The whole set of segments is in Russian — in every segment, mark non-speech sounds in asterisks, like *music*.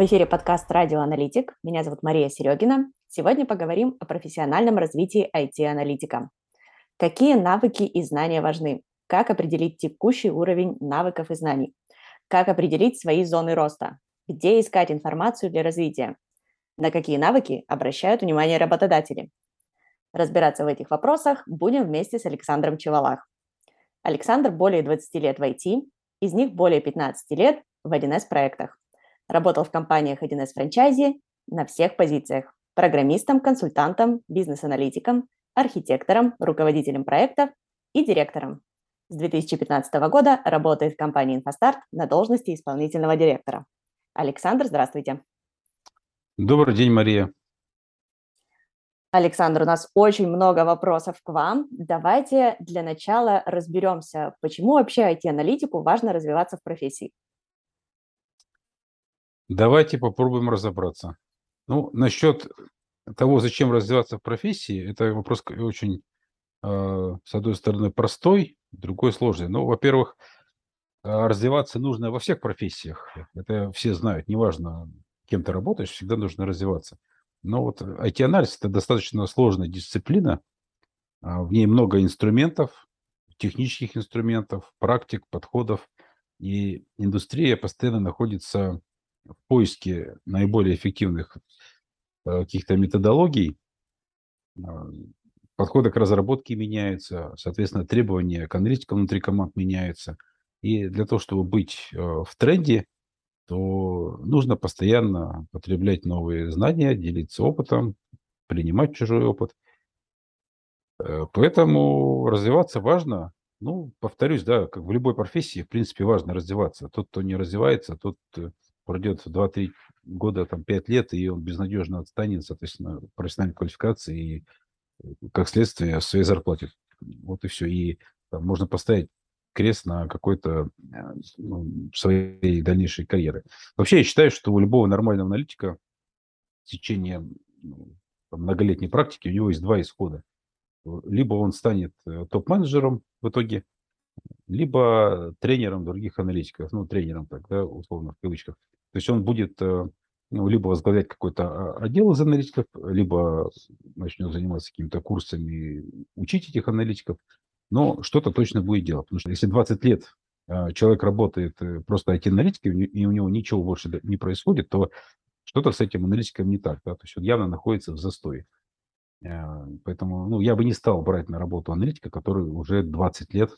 В эфире подкаст «Радио Аналитик». Меня зовут Мария Серегина. Сегодня поговорим о профессиональном развитии IT-аналитика. Какие навыки и знания важны? Как определить текущий уровень навыков и знаний? Как определить свои зоны роста? Где искать информацию для развития? На какие навыки обращают внимание работодатели? Разбираться в этих вопросах будем вместе с Александром Чевалах. Александр более 20 лет в IT, из них более 15 лет в 1С проектах. Работал в компаниях 1С франчайзи на всех позициях. Программистом, консультантом, бизнес-аналитиком, архитектором, руководителем проектов и директором. С 2015 года работает в компании «Инфостарт» на должности исполнительного директора. Александр, здравствуйте. Добрый день, Мария. Александр, у нас очень много вопросов к вам. Давайте для начала разберемся, почему вообще IT-аналитику важно развиваться в профессии. Давайте попробуем разобраться. Ну, насчет того, зачем развиваться в профессии, это вопрос очень, э, с одной стороны, простой, другой сложный. Ну, во-первых, э, развиваться нужно во всех профессиях. Это все знают. Неважно, кем ты работаешь, всегда нужно развиваться. Но вот IT-анализ – это достаточно сложная дисциплина. А, в ней много инструментов, технических инструментов, практик, подходов. И индустрия постоянно находится в поиске наиболее эффективных э, каких-то методологий, а, подходы к разработке меняются, соответственно, требования к аналитикам внутри команд меняются. И для того, чтобы быть э, в тренде, то нужно постоянно потреблять новые знания, делиться опытом, принимать чужой опыт. Э, поэтому развиваться важно. Ну, повторюсь, да, как в любой профессии, в принципе, важно развиваться. Тот, кто не развивается, тот пройдет 2-3 года, там 5 лет, и он безнадежно отстанет, соответственно, профессиональной квалификации и, э, как следствие, своей зарплате. Вот и все. И там, можно поставить крест на какой-то э, ну, своей дальнейшей карьеры. Вообще, я считаю, что у любого нормального аналитика в течение ну, многолетней практики у него есть два исхода. Либо он станет э, топ-менеджером в итоге, либо тренером других аналитиков, ну, тренером так, да, условно, в кавычках. То есть он будет э, ну, либо возглавлять какой-то а, отдел из аналитиков, либо начнет заниматься какими-то курсами, учить этих аналитиков, но что-то точно будет делать. Потому что если 20 лет э, человек работает э, просто IT-аналитиком, и у него ничего больше не происходит, то что-то с этим аналитиком не так. Да? То есть он явно находится в застое. Поэтому ну, я бы не стал брать на работу аналитика, который уже 20 лет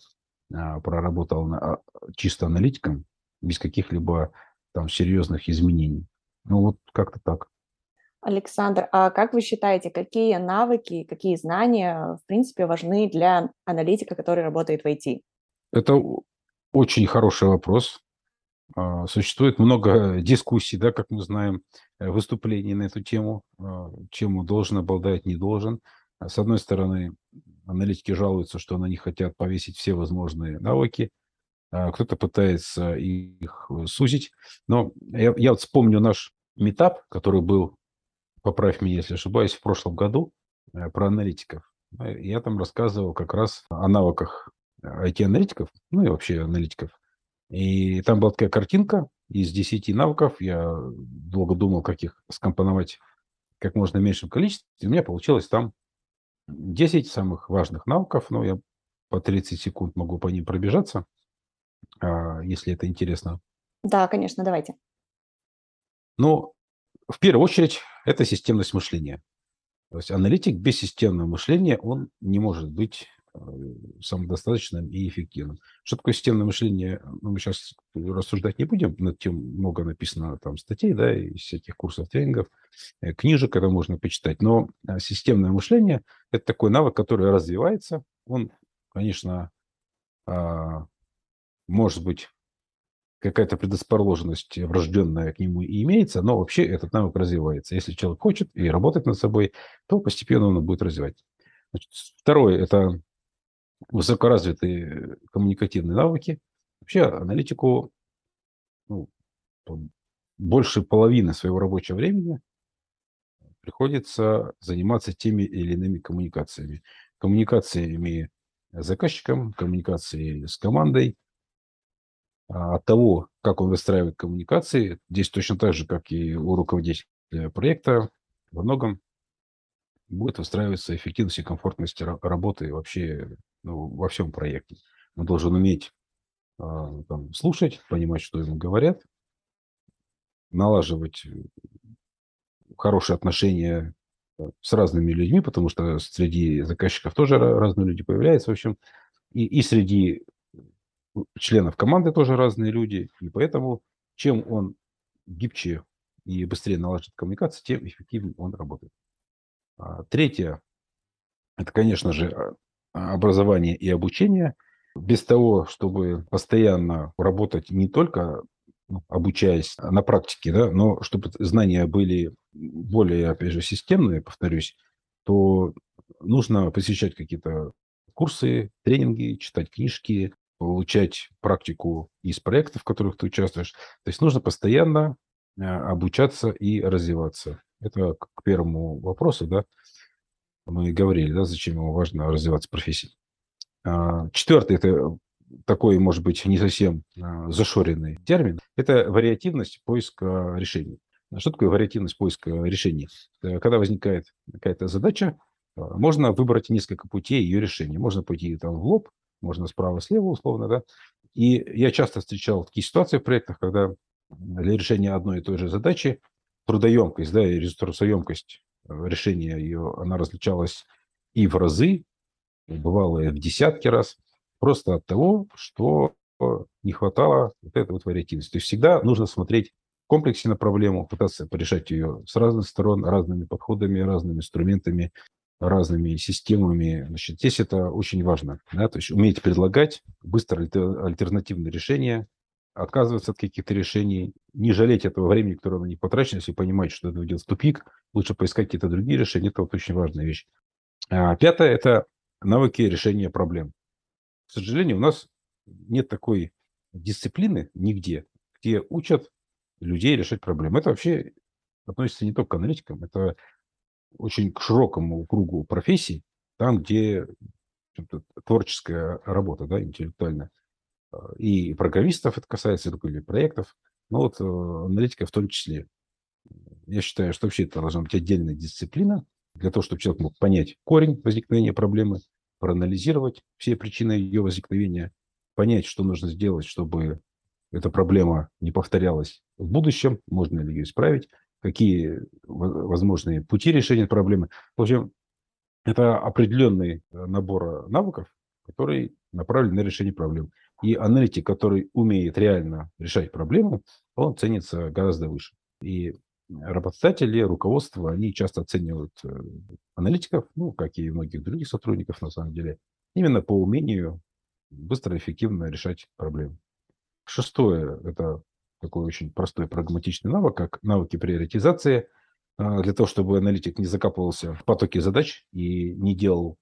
проработал на, а, чисто аналитиком, без каких-либо там серьезных изменений. Ну вот как-то так. Александр, а как вы считаете, какие навыки, какие знания, в принципе, важны для аналитика, который работает в IT? Это очень хороший вопрос. А, существует много дискуссий, да, как мы знаем, э, выступлений на эту тему, а, чему должен обладать, не должен. С одной стороны, аналитики жалуются, что на них хотят повесить все возможные навыки, кто-то пытается их э, сузить. Но я, я вот вспомню наш метап, который был, поправь меня, если ошибаюсь, в прошлом году э, про аналитиков. Э, я там рассказывал как раз о навыках IT-аналитиков, ну и вообще аналитиков. И там была такая картинка из 10 навыков. Я долго думал, как их скомпоновать как можно меньшем количестве. И у меня получилось там 10 самых важных навыков. Ну, я по 30 секунд могу по ним пробежаться. А, если это интересно. Да, конечно, давайте. Ну, в первую очередь, это системность мышления. То есть аналитик без системного мышления, он не может быть э, самодостаточным и эффективным. Что такое системное мышление? Ну, мы сейчас рассуждать не будем, над тем много написано там статей, да, и всяких курсов, тренингов, э, книжек, это можно почитать. Но э, системное мышление – это такой навык, который развивается. Он, конечно, а, может быть, какая-то предрасположенность врожденная к нему и имеется, но вообще этот навык развивается. Если человек хочет и работает над собой, то постепенно он будет развивать. Значит, второе – это высокоразвитые коммуникативные навыки. Вообще аналитику ну, больше половины своего рабочего времени приходится заниматься теми или иными коммуникациями. Коммуникациями с заказчиком, коммуникацией с командой, от того, как он выстраивает коммуникации. Здесь точно так же, как и у руководителя проекта, во многом будет выстраиваться эффективность и комфортность работы вообще ну, во всем проекте. Он должен уметь а, там, слушать, понимать, что ему говорят, налаживать хорошие отношения э, с разными людьми, потому что среди заказчиков тоже разные люди появляются, в общем, и, и среди членов команды тоже разные люди, и поэтому чем он гибче и быстрее налаживает коммуникацию, тем эффективнее он работает. А, третье – это, конечно же, а, образование и обучение. Без того, чтобы постоянно работать не только ну, обучаясь на практике, да, но чтобы знания были более, опять же, системные, повторюсь, то нужно посещать какие-то курсы, тренинги, читать книжки, получать практику из проектов, в которых ты участвуешь. То есть нужно постоянно а, обучаться и развиваться. Это к первому вопросу, да, мы говорили, да, зачем ему важно развиваться в профессии. А, четвертый – это такой, может быть, не совсем а, зашоренный термин. Это вариативность поиска решений. Что такое вариативность поиска решений? Э, когда возникает какая-то задача, можно выбрать несколько путей ее решения. Можно пойти там в лоб, можно справа-слева условно, да. И я часто встречал такие ситуации в проектах, когда для решения одной и той же задачи трудоемкость, да, и ресурсоемкость э, решения ее, она различалась и в разы, бывало и в десятки раз, просто от того, что не хватало вот этой вот вариативности. То есть всегда нужно смотреть в комплексе на проблему, пытаться порешать ее с разных сторон, разными подходами, разными инструментами, разными системами. Значит, здесь это очень важно. Да? То есть уметь предлагать быстро альтернативные решения, отказываться от каких-то решений, не жалеть этого времени, которое на них потрачено, если понимать, что это ведет в тупик, лучше поискать какие-то другие решения. Это вот очень важная вещь. А пятое – это навыки решения проблем. К сожалению, у нас нет такой дисциплины нигде, где учат людей решать проблемы. Это вообще относится не только к аналитикам, это очень к широкому кругу профессий, там, где творческая работа, да, интеллектуальная. И программистов это касается, или проектов, но вот э, аналитика в том числе. Я считаю, что вообще это должна быть отдельная дисциплина для того, чтобы человек мог понять корень возникновения проблемы, проанализировать все причины ее возникновения, понять, что нужно сделать, чтобы эта проблема не повторялась в будущем, можно ли ее исправить, какие возможные пути решения проблемы. В общем, это определенный э, набор навыков, который направлен на решение проблем. И аналитик, который умеет реально решать проблему, он ценится гораздо выше. И работодатели, руководство, они часто оценивают э, аналитиков, ну, как и многих других сотрудников, на самом деле, именно по умению быстро и эффективно решать проблемы. Шестое – это такой очень простой прагматичный навык, как навыки приоритизации, а, для того, чтобы аналитик не закапывался в потоке задач и не делал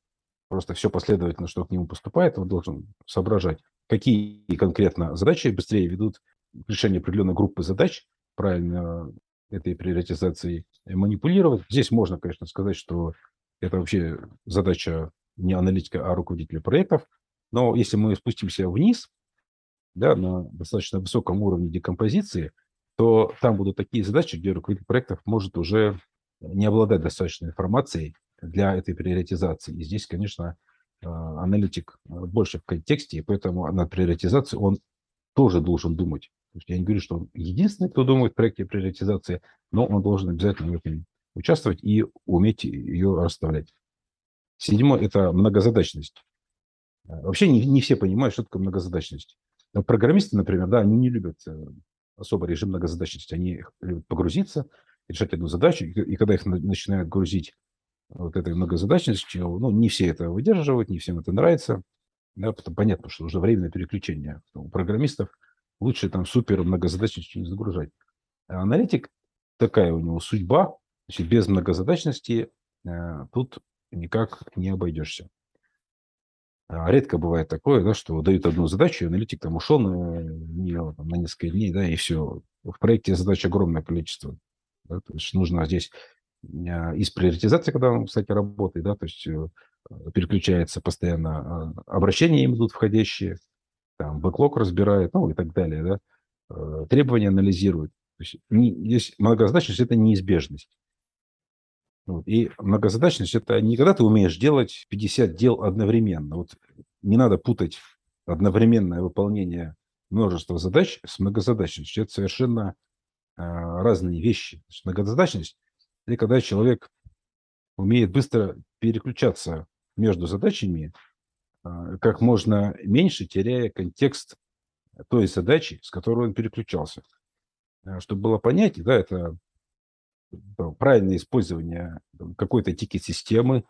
просто все последовательно, что к нему поступает, он должен соображать, какие конкретно задачи быстрее ведут к решению определенной группы задач, правильно этой приоритизацией манипулировать. Здесь можно, конечно, сказать, что это вообще задача не аналитика, а руководителя проектов. Но если мы спустимся вниз, да, на достаточно высоком уровне декомпозиции, то там будут такие задачи, где руководитель проектов может уже не обладать достаточной информацией для этой приоритизации. И здесь, конечно, а, аналитик больше в контексте, и поэтому над приоритизацией он тоже должен думать. Я не говорю, что он единственный, кто думает в проекте приоритизации, но он должен обязательно в этом участвовать и уметь ее расставлять. Седьмое – это многозадачность. Вообще не, не все понимают, что такое многозадачность. Программисты, например, да, они не любят э, особо режим многозадачности. Они любят погрузиться, решать одну задачу, и когда их начинают грузить вот этой многозадачностью, ну, не все это выдерживают, не всем это нравится. Да, потому понятно, что уже временное переключение. У программистов лучше там супер многозадачностью не загружать. А аналитик, такая у него судьба, значит, без многозадачности э, тут никак не обойдешься. А редко бывает такое, да, что дают одну задачу, и аналитик там ушел на нее там, на несколько дней, да, и все. В проекте задач огромное количество. Да, то есть нужно здесь а, из приоритизации, когда он, кстати, работает, да, то есть э, переключается постоянно, а, обращения им идут входящие, там, бэклог разбирает, ну и так далее, да, э, требования анализирует. То есть, не, есть многозадачность – это неизбежность. И многозадачность – это не когда ты умеешь делать 50 дел одновременно. Вот не надо путать одновременное выполнение множества задач с многозадачностью. Это совершенно э, разные вещи. Многозадачность – это когда человек умеет быстро переключаться между задачами а, как можно меньше, теряя контекст той задачи, с которой он переключался. А, чтобы было понятие, да, это правильное использование какой-то тикет-системы,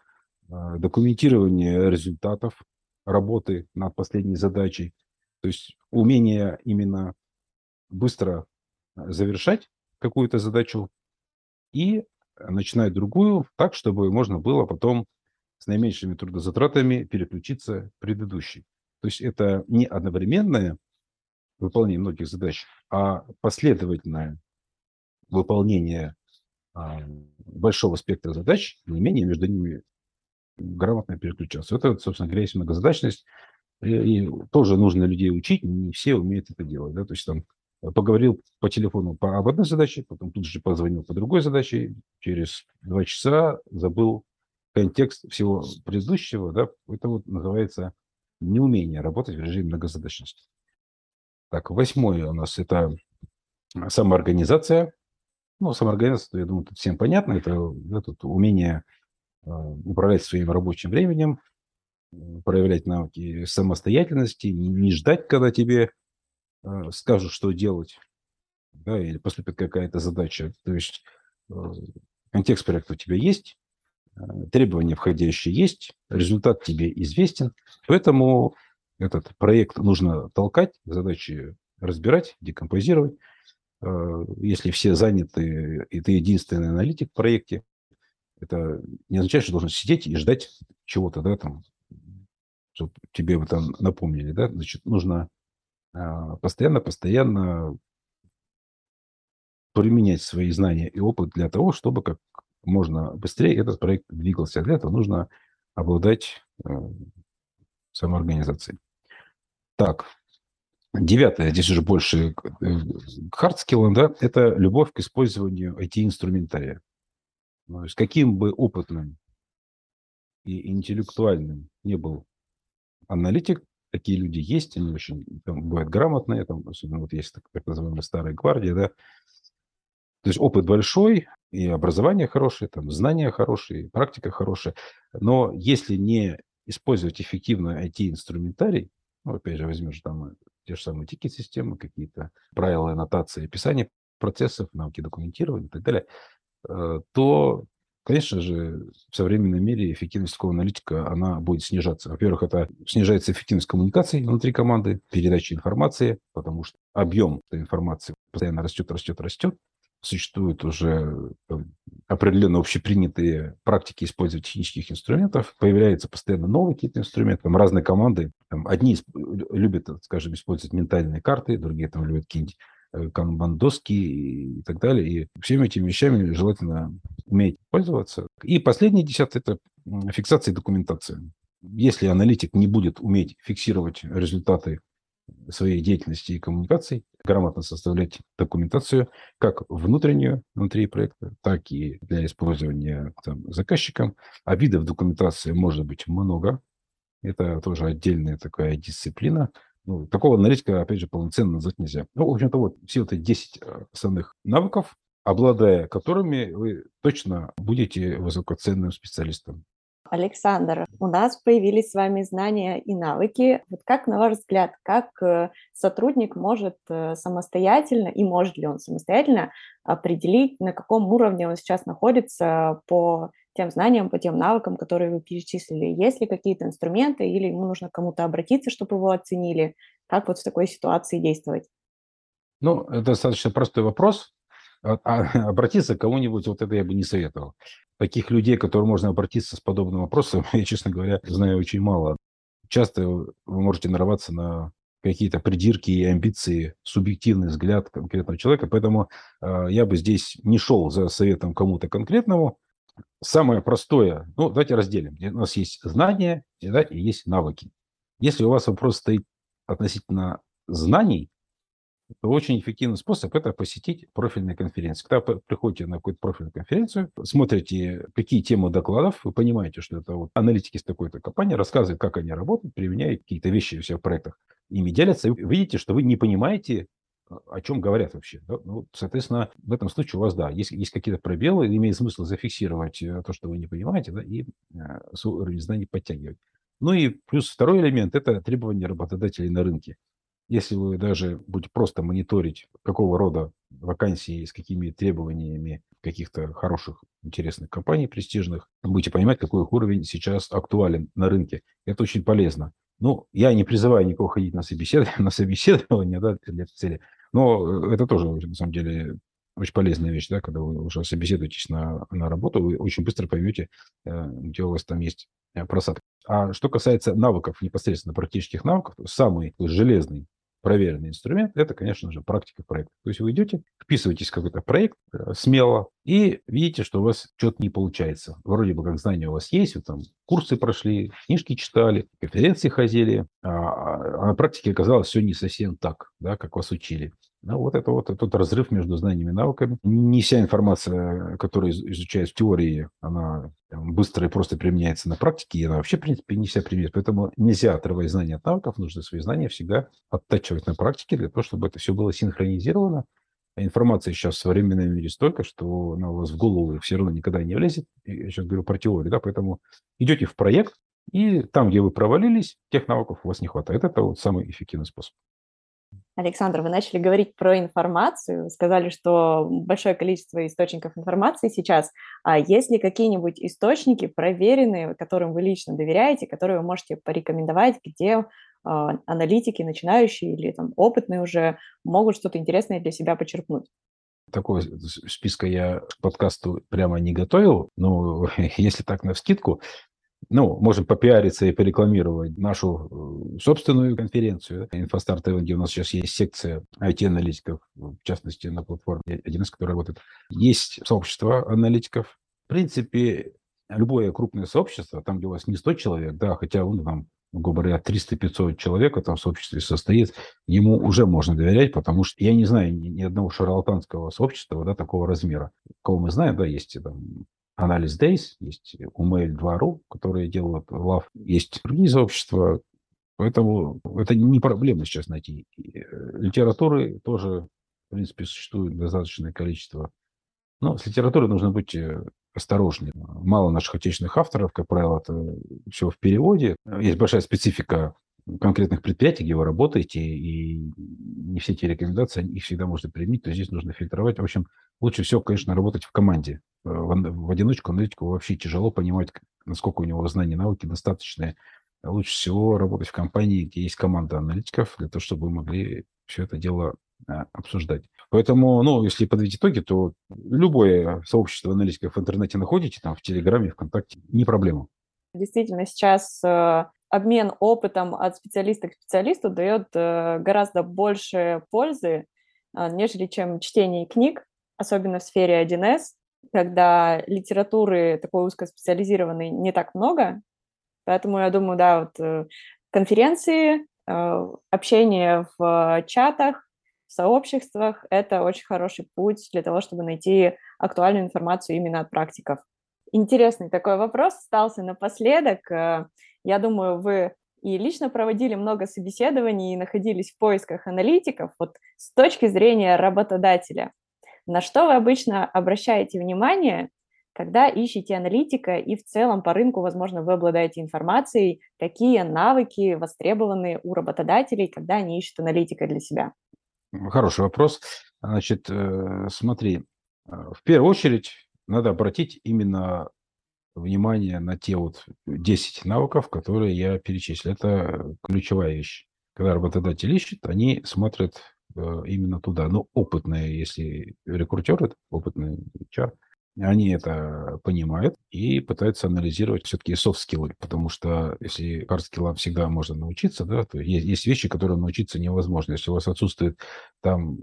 а, документирование результатов работы над последней задачей, то есть умение именно быстро завершать какую-то задачу и начинать другую так, чтобы можно было потом с наименьшими трудозатратами переключиться к предыдущей. То есть это не одновременное выполнение многих задач, а последовательное выполнение а, большого спектра задач, не менее между ними грамотно переключаться. Это, собственно говоря, есть многозадачность. И, и тоже нужно людей учить, не все умеют это делать. Да? То есть там поговорил по телефону по, об одной задаче, потом тут же позвонил по другой задаче, через два часа забыл контекст всего предыдущего, да, это вот называется неумение работать в режиме многозадачности. Так, восьмое у нас это самоорганизация. Ну, самоорганизация, я думаю, тут всем понятно. Это, это умение э, управлять своим рабочим временем, проявлять навыки самостоятельности, не, ждать, когда тебе э, скажут, что делать, да, или поступит какая-то задача. То есть э, контекст проекта у тебя есть, требования входящие есть, результат тебе известен, поэтому этот проект нужно толкать, задачи разбирать, декомпозировать. Э, если все заняты, и ты единственный аналитик в проекте, это не означает, что должен сидеть и ждать чего-то, да, там, чтобы тебе об этом напомнили, да, значит, нужно постоянно-постоянно э, применять свои знания и опыт для того, чтобы как можно быстрее этот проект двигался. Для этого нужно обладать э, самоорганизацией. Так, девятое, здесь уже больше hard skill ом, да, это любовь к использованию IT-инструментария. То есть каким бы опытным и интеллектуальным не был аналитик, такие люди есть, они очень там, бывают грамотные, там, особенно вот есть так, так называемая старая гвардия, да, то есть опыт большой, и образование хорошее, там, знания хорошие, практика хорошая. Но если не использовать эффективно IT-инструментарий, ну, опять же, возьмешь там э, те же самые тикет-системы, какие-то правила аннотации, описания процессов, науки документирования и так далее, э, то, конечно же, в современном мире эффективность такого аналитика, она будет снижаться. Во-первых, это снижается эффективность коммуникаций внутри команды, передачи информации, потому что объем информации постоянно растет, растет, растет существуют уже э, определенно общепринятые практики использования технических инструментов, появляются постоянно новые какие-то инструменты, там разные команды, там, одни любят, скажем, использовать ментальные карты, другие там любят какие-нибудь э, канбан-доски и так далее. И всеми этими вещами желательно уметь пользоваться. И последний десятый – это фиксация и документация. Если аналитик не будет уметь фиксировать результаты своей деятельности и коммуникаций, грамотно составлять документацию, как внутреннюю внутри проекта, так и для использования там, заказчиком. А видов документации может быть много. Это тоже отдельная такая дисциплина. Ну, такого аналитика, опять же, полноценно назвать нельзя. Ну, в общем-то, вот все это 10 э, основных навыков, обладая которыми вы точно будете высокоценным специалистом. Александр, у нас появились с вами знания и навыки. Вот как, на ваш взгляд, как э, сотрудник может э, самостоятельно и может ли он самостоятельно определить, на каком уровне он сейчас находится по тем знаниям, по тем навыкам, которые вы перечислили? Есть ли какие-то инструменты или ему нужно кому-то обратиться, чтобы его оценили? Как вот в такой ситуации действовать? Ну, это достаточно простой вопрос. А, а, *laughs* обратиться к кому-нибудь, вот это я бы не советовал таких людей, к которым можно обратиться с подобным вопросом, *laughs* я, честно говоря, знаю очень мало. Часто вы можете нарваться на какие-то придирки и амбиции, субъективный взгляд конкретного человека, поэтому э, я бы здесь не шел за советом кому-то конкретному. Самое простое, ну, давайте разделим. У нас есть знания да, и есть навыки. Если у вас вопрос стоит относительно знаний, очень эффективный способ – это посетить профильные конференции. Когда вы приходите на какую-то профильную конференцию, смотрите, какие темы докладов, вы понимаете, что это вот аналитики с такой-то компании рассказывают, как они работают, применяют какие-то вещи у себя в проектах, ими делятся, и видите, что вы не понимаете, о чем говорят вообще. Да? Ну, соответственно, в этом случае у вас, да, есть, есть какие-то пробелы, имеет смысл зафиксировать э, то, что вы не понимаете, да, и э, уровень знаний подтягивать. Ну и плюс второй элемент – это требования работодателей на рынке. Если вы даже будете просто мониторить, какого рода вакансии, с какими требованиями каких-то хороших, интересных компаний, престижных, будете понимать, какой уровень сейчас актуален на рынке. Это очень полезно. Ну, я не призываю никого ходить на собеседование, *laughs* на собеседование да, для этой цели, но это тоже, на самом деле, очень полезная вещь, да, когда вы уже собеседуетесь на, на работу, вы очень быстро поймете, э, где у вас там есть э, просадка. А что касается навыков, непосредственно практических навыков, самый железный проверенный инструмент – это, конечно же, практика проекта. То есть вы идете, вписываетесь в какой-то проект э, смело и видите, что у вас что-то не получается. Вроде бы как знания у вас есть, вы там курсы прошли, книжки читали, конференции ходили, а, а на практике оказалось все не совсем так, да, как вас учили. Ну, вот это вот тот разрыв между знаниями и навыками. Не вся информация, которую изучают в теории, она быстро и просто применяется на практике, и она вообще, в принципе, не вся применяется. Поэтому нельзя отрывать знания от навыков, нужно свои знания всегда оттачивать на практике для того, чтобы это все было синхронизировано. А информации сейчас в современном мире столько, что она у вас в голову все равно никогда не влезет. Я сейчас говорю про теорию, да, поэтому идете в проект, и там, где вы провалились, тех навыков у вас не хватает. Это вот самый эффективный способ. Александр, вы начали говорить про информацию, сказали, что большое количество источников информации сейчас. А есть ли какие-нибудь источники проверенные, которым вы лично доверяете, которые вы можете порекомендовать, где а, аналитики, начинающие или там, опытные уже, могут что-то интересное для себя почерпнуть? Такого списка я к подкасту прямо не готовил, но *laughs* если так на вскидку, ну, можем попиариться и порекламировать нашу э, собственную конференцию. Инфостарт где у нас сейчас есть секция IT-аналитиков, в частности, на платформе 1С, которая работает. Есть сообщество аналитиков. В принципе, любое крупное сообщество, там, где у вас не 100 человек, да, хотя он там грубо говоря, 300-500 человек в этом сообществе состоит, ему уже можно доверять, потому что я не знаю ни, ни одного шарлатанского сообщества да, такого размера. Кого мы знаем, да, есть там анализ Days, есть Умейль 2.ru, которые делают лав, есть другие сообщества, поэтому это не проблема сейчас найти. Э, литературы тоже, в принципе, существует достаточное количество. Но с литературой нужно быть э, осторожнее. Мало наших отечественных авторов, как правило, это все в переводе. Есть большая специфика конкретных предприятий, где вы работаете, и не все эти рекомендации, их всегда можно применить, то здесь нужно фильтровать. В общем, лучше всего, конечно, работать в команде. Э, в, одиночку аналитику вообще тяжело понимать, насколько у него знания науки достаточные. Лучше всего работать в компании, где есть команда аналитиков, для того, чтобы вы могли все это дело а, обсуждать. Поэтому, ну, если подвести итоги, то любое сообщество аналитиков в интернете находите, там, в Телеграме, ВКонтакте, не проблема. Действительно, сейчас э, обмен опытом от специалиста к специалисту дает э, гораздо больше пользы, э, нежели чем чтение книг, особенно в сфере 1С, когда литературы такой узкоспециализированной не так много. Поэтому я думаю, да, вот конференции, общение в чатах, в сообществах – это очень хороший путь для того, чтобы найти актуальную информацию именно от практиков. Интересный такой вопрос остался напоследок. Э, я думаю, вы и лично проводили много собеседований и находились в поисках аналитиков. Вот с точки зрения работодателя, на что вы обычно обращаете внимание, когда ищете аналитика и в целом по рынку, возможно, вы обладаете информацией, какие навыки востребованы у работодателей, когда они ищут аналитика для себя? Хороший вопрос. Значит, э, смотри, э, в первую очередь надо обратить именно внимание на те вот 10 навыков, которые я перечислил. Это ключевая вещь. Когда работодатель ищет, они смотрят э, именно туда. Ну, опытные, если рекрутеры, опытный HR – они это понимают и пытаются анализировать все-таки софт-скиллы, потому что если хард-скиллам всегда можно научиться, да, то есть, есть вещи, которые научиться невозможно. Если у вас отсутствует там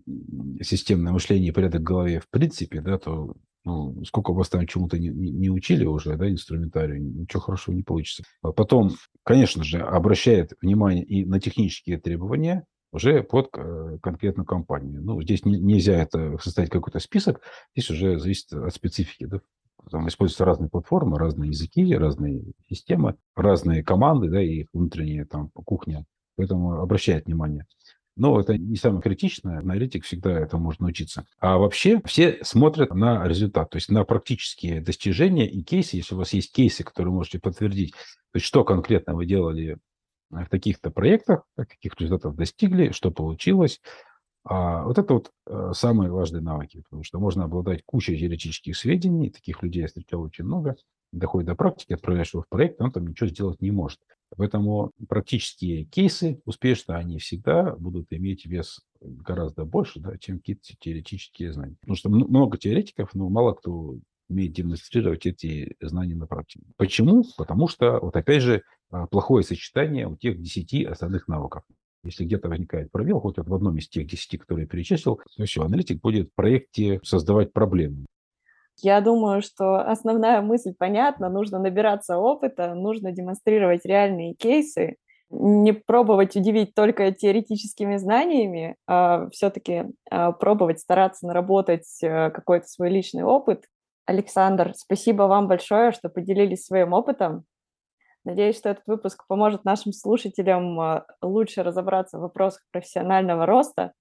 системное мышление и порядок в голове в принципе, да, то Ну, сколько вас там чему-то не, не учили уже, да, инструментарию, ничего хорошего не получится. А потом, конечно же, обращает внимание и на технические требования, уже под э, конкретную компанию. Ну, здесь не, нельзя это составить какой-то список, здесь уже зависит от специфики. Да? Там используются разные платформы, разные языки, разные системы, разные команды, да, и внутренняя там кухня. Поэтому обращает внимание. Но это не самое критичное. Аналитик всегда это может научиться. А вообще все смотрят на результат, то есть на практические достижения и кейсы. Если у вас есть кейсы, которые можете подтвердить, то есть что конкретно вы делали в таких-то проектах, каких результатов достигли, что получилось. А вот это вот э, самые важные навыки, потому что можно обладать кучей теоретических сведений, таких людей я встречал очень много, доходит до практики, отправляешь его в проект, он там ничего сделать не может. Поэтому практические кейсы успешно, они всегда будут иметь вес гораздо больше, да, чем какие-то теоретические знания. Потому что много теоретиков, но мало кто умеет демонстрировать эти знания на практике. Почему? Потому что, вот опять же, а, плохое сочетание у тех 10 основных навыков. Если где-то возникает пробел, хоть в одном из тех 10, которые я перечислил, то все, аналитик будет в проекте создавать проблемы. Я думаю, что основная мысль понятна. Нужно набираться опыта, нужно демонстрировать реальные кейсы, не пробовать удивить только теоретическими знаниями, а все-таки а, пробовать стараться наработать э, какой-то свой личный опыт. Александр, спасибо вам большое, что поделились своим опытом. Надеюсь, что этот выпуск поможет нашим слушателям а, лучше разобраться в вопросах профессионального роста.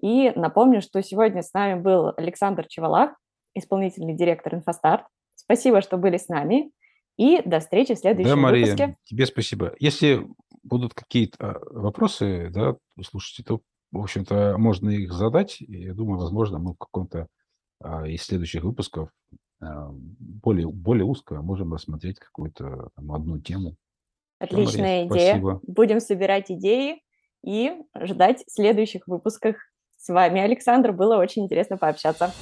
И напомню, что сегодня с нами был Александр Чевалах, исполнительный директор «Инфостарт». Спасибо, что были с нами. И до встречи в следующем да, Мария, выпуске. тебе спасибо. Если будут какие-то а, вопросы, да, слушайте, то, в общем-то, можно их задать. Я думаю, возможно, мы в каком-то а, из следующих выпусков а, более, более узко можем рассмотреть какую-то там, одну тему. Отличная Мария, идея. Спасибо. Будем собирать идеи и ждать следующих выпусках. С вами Александр. Было очень интересно пообщаться.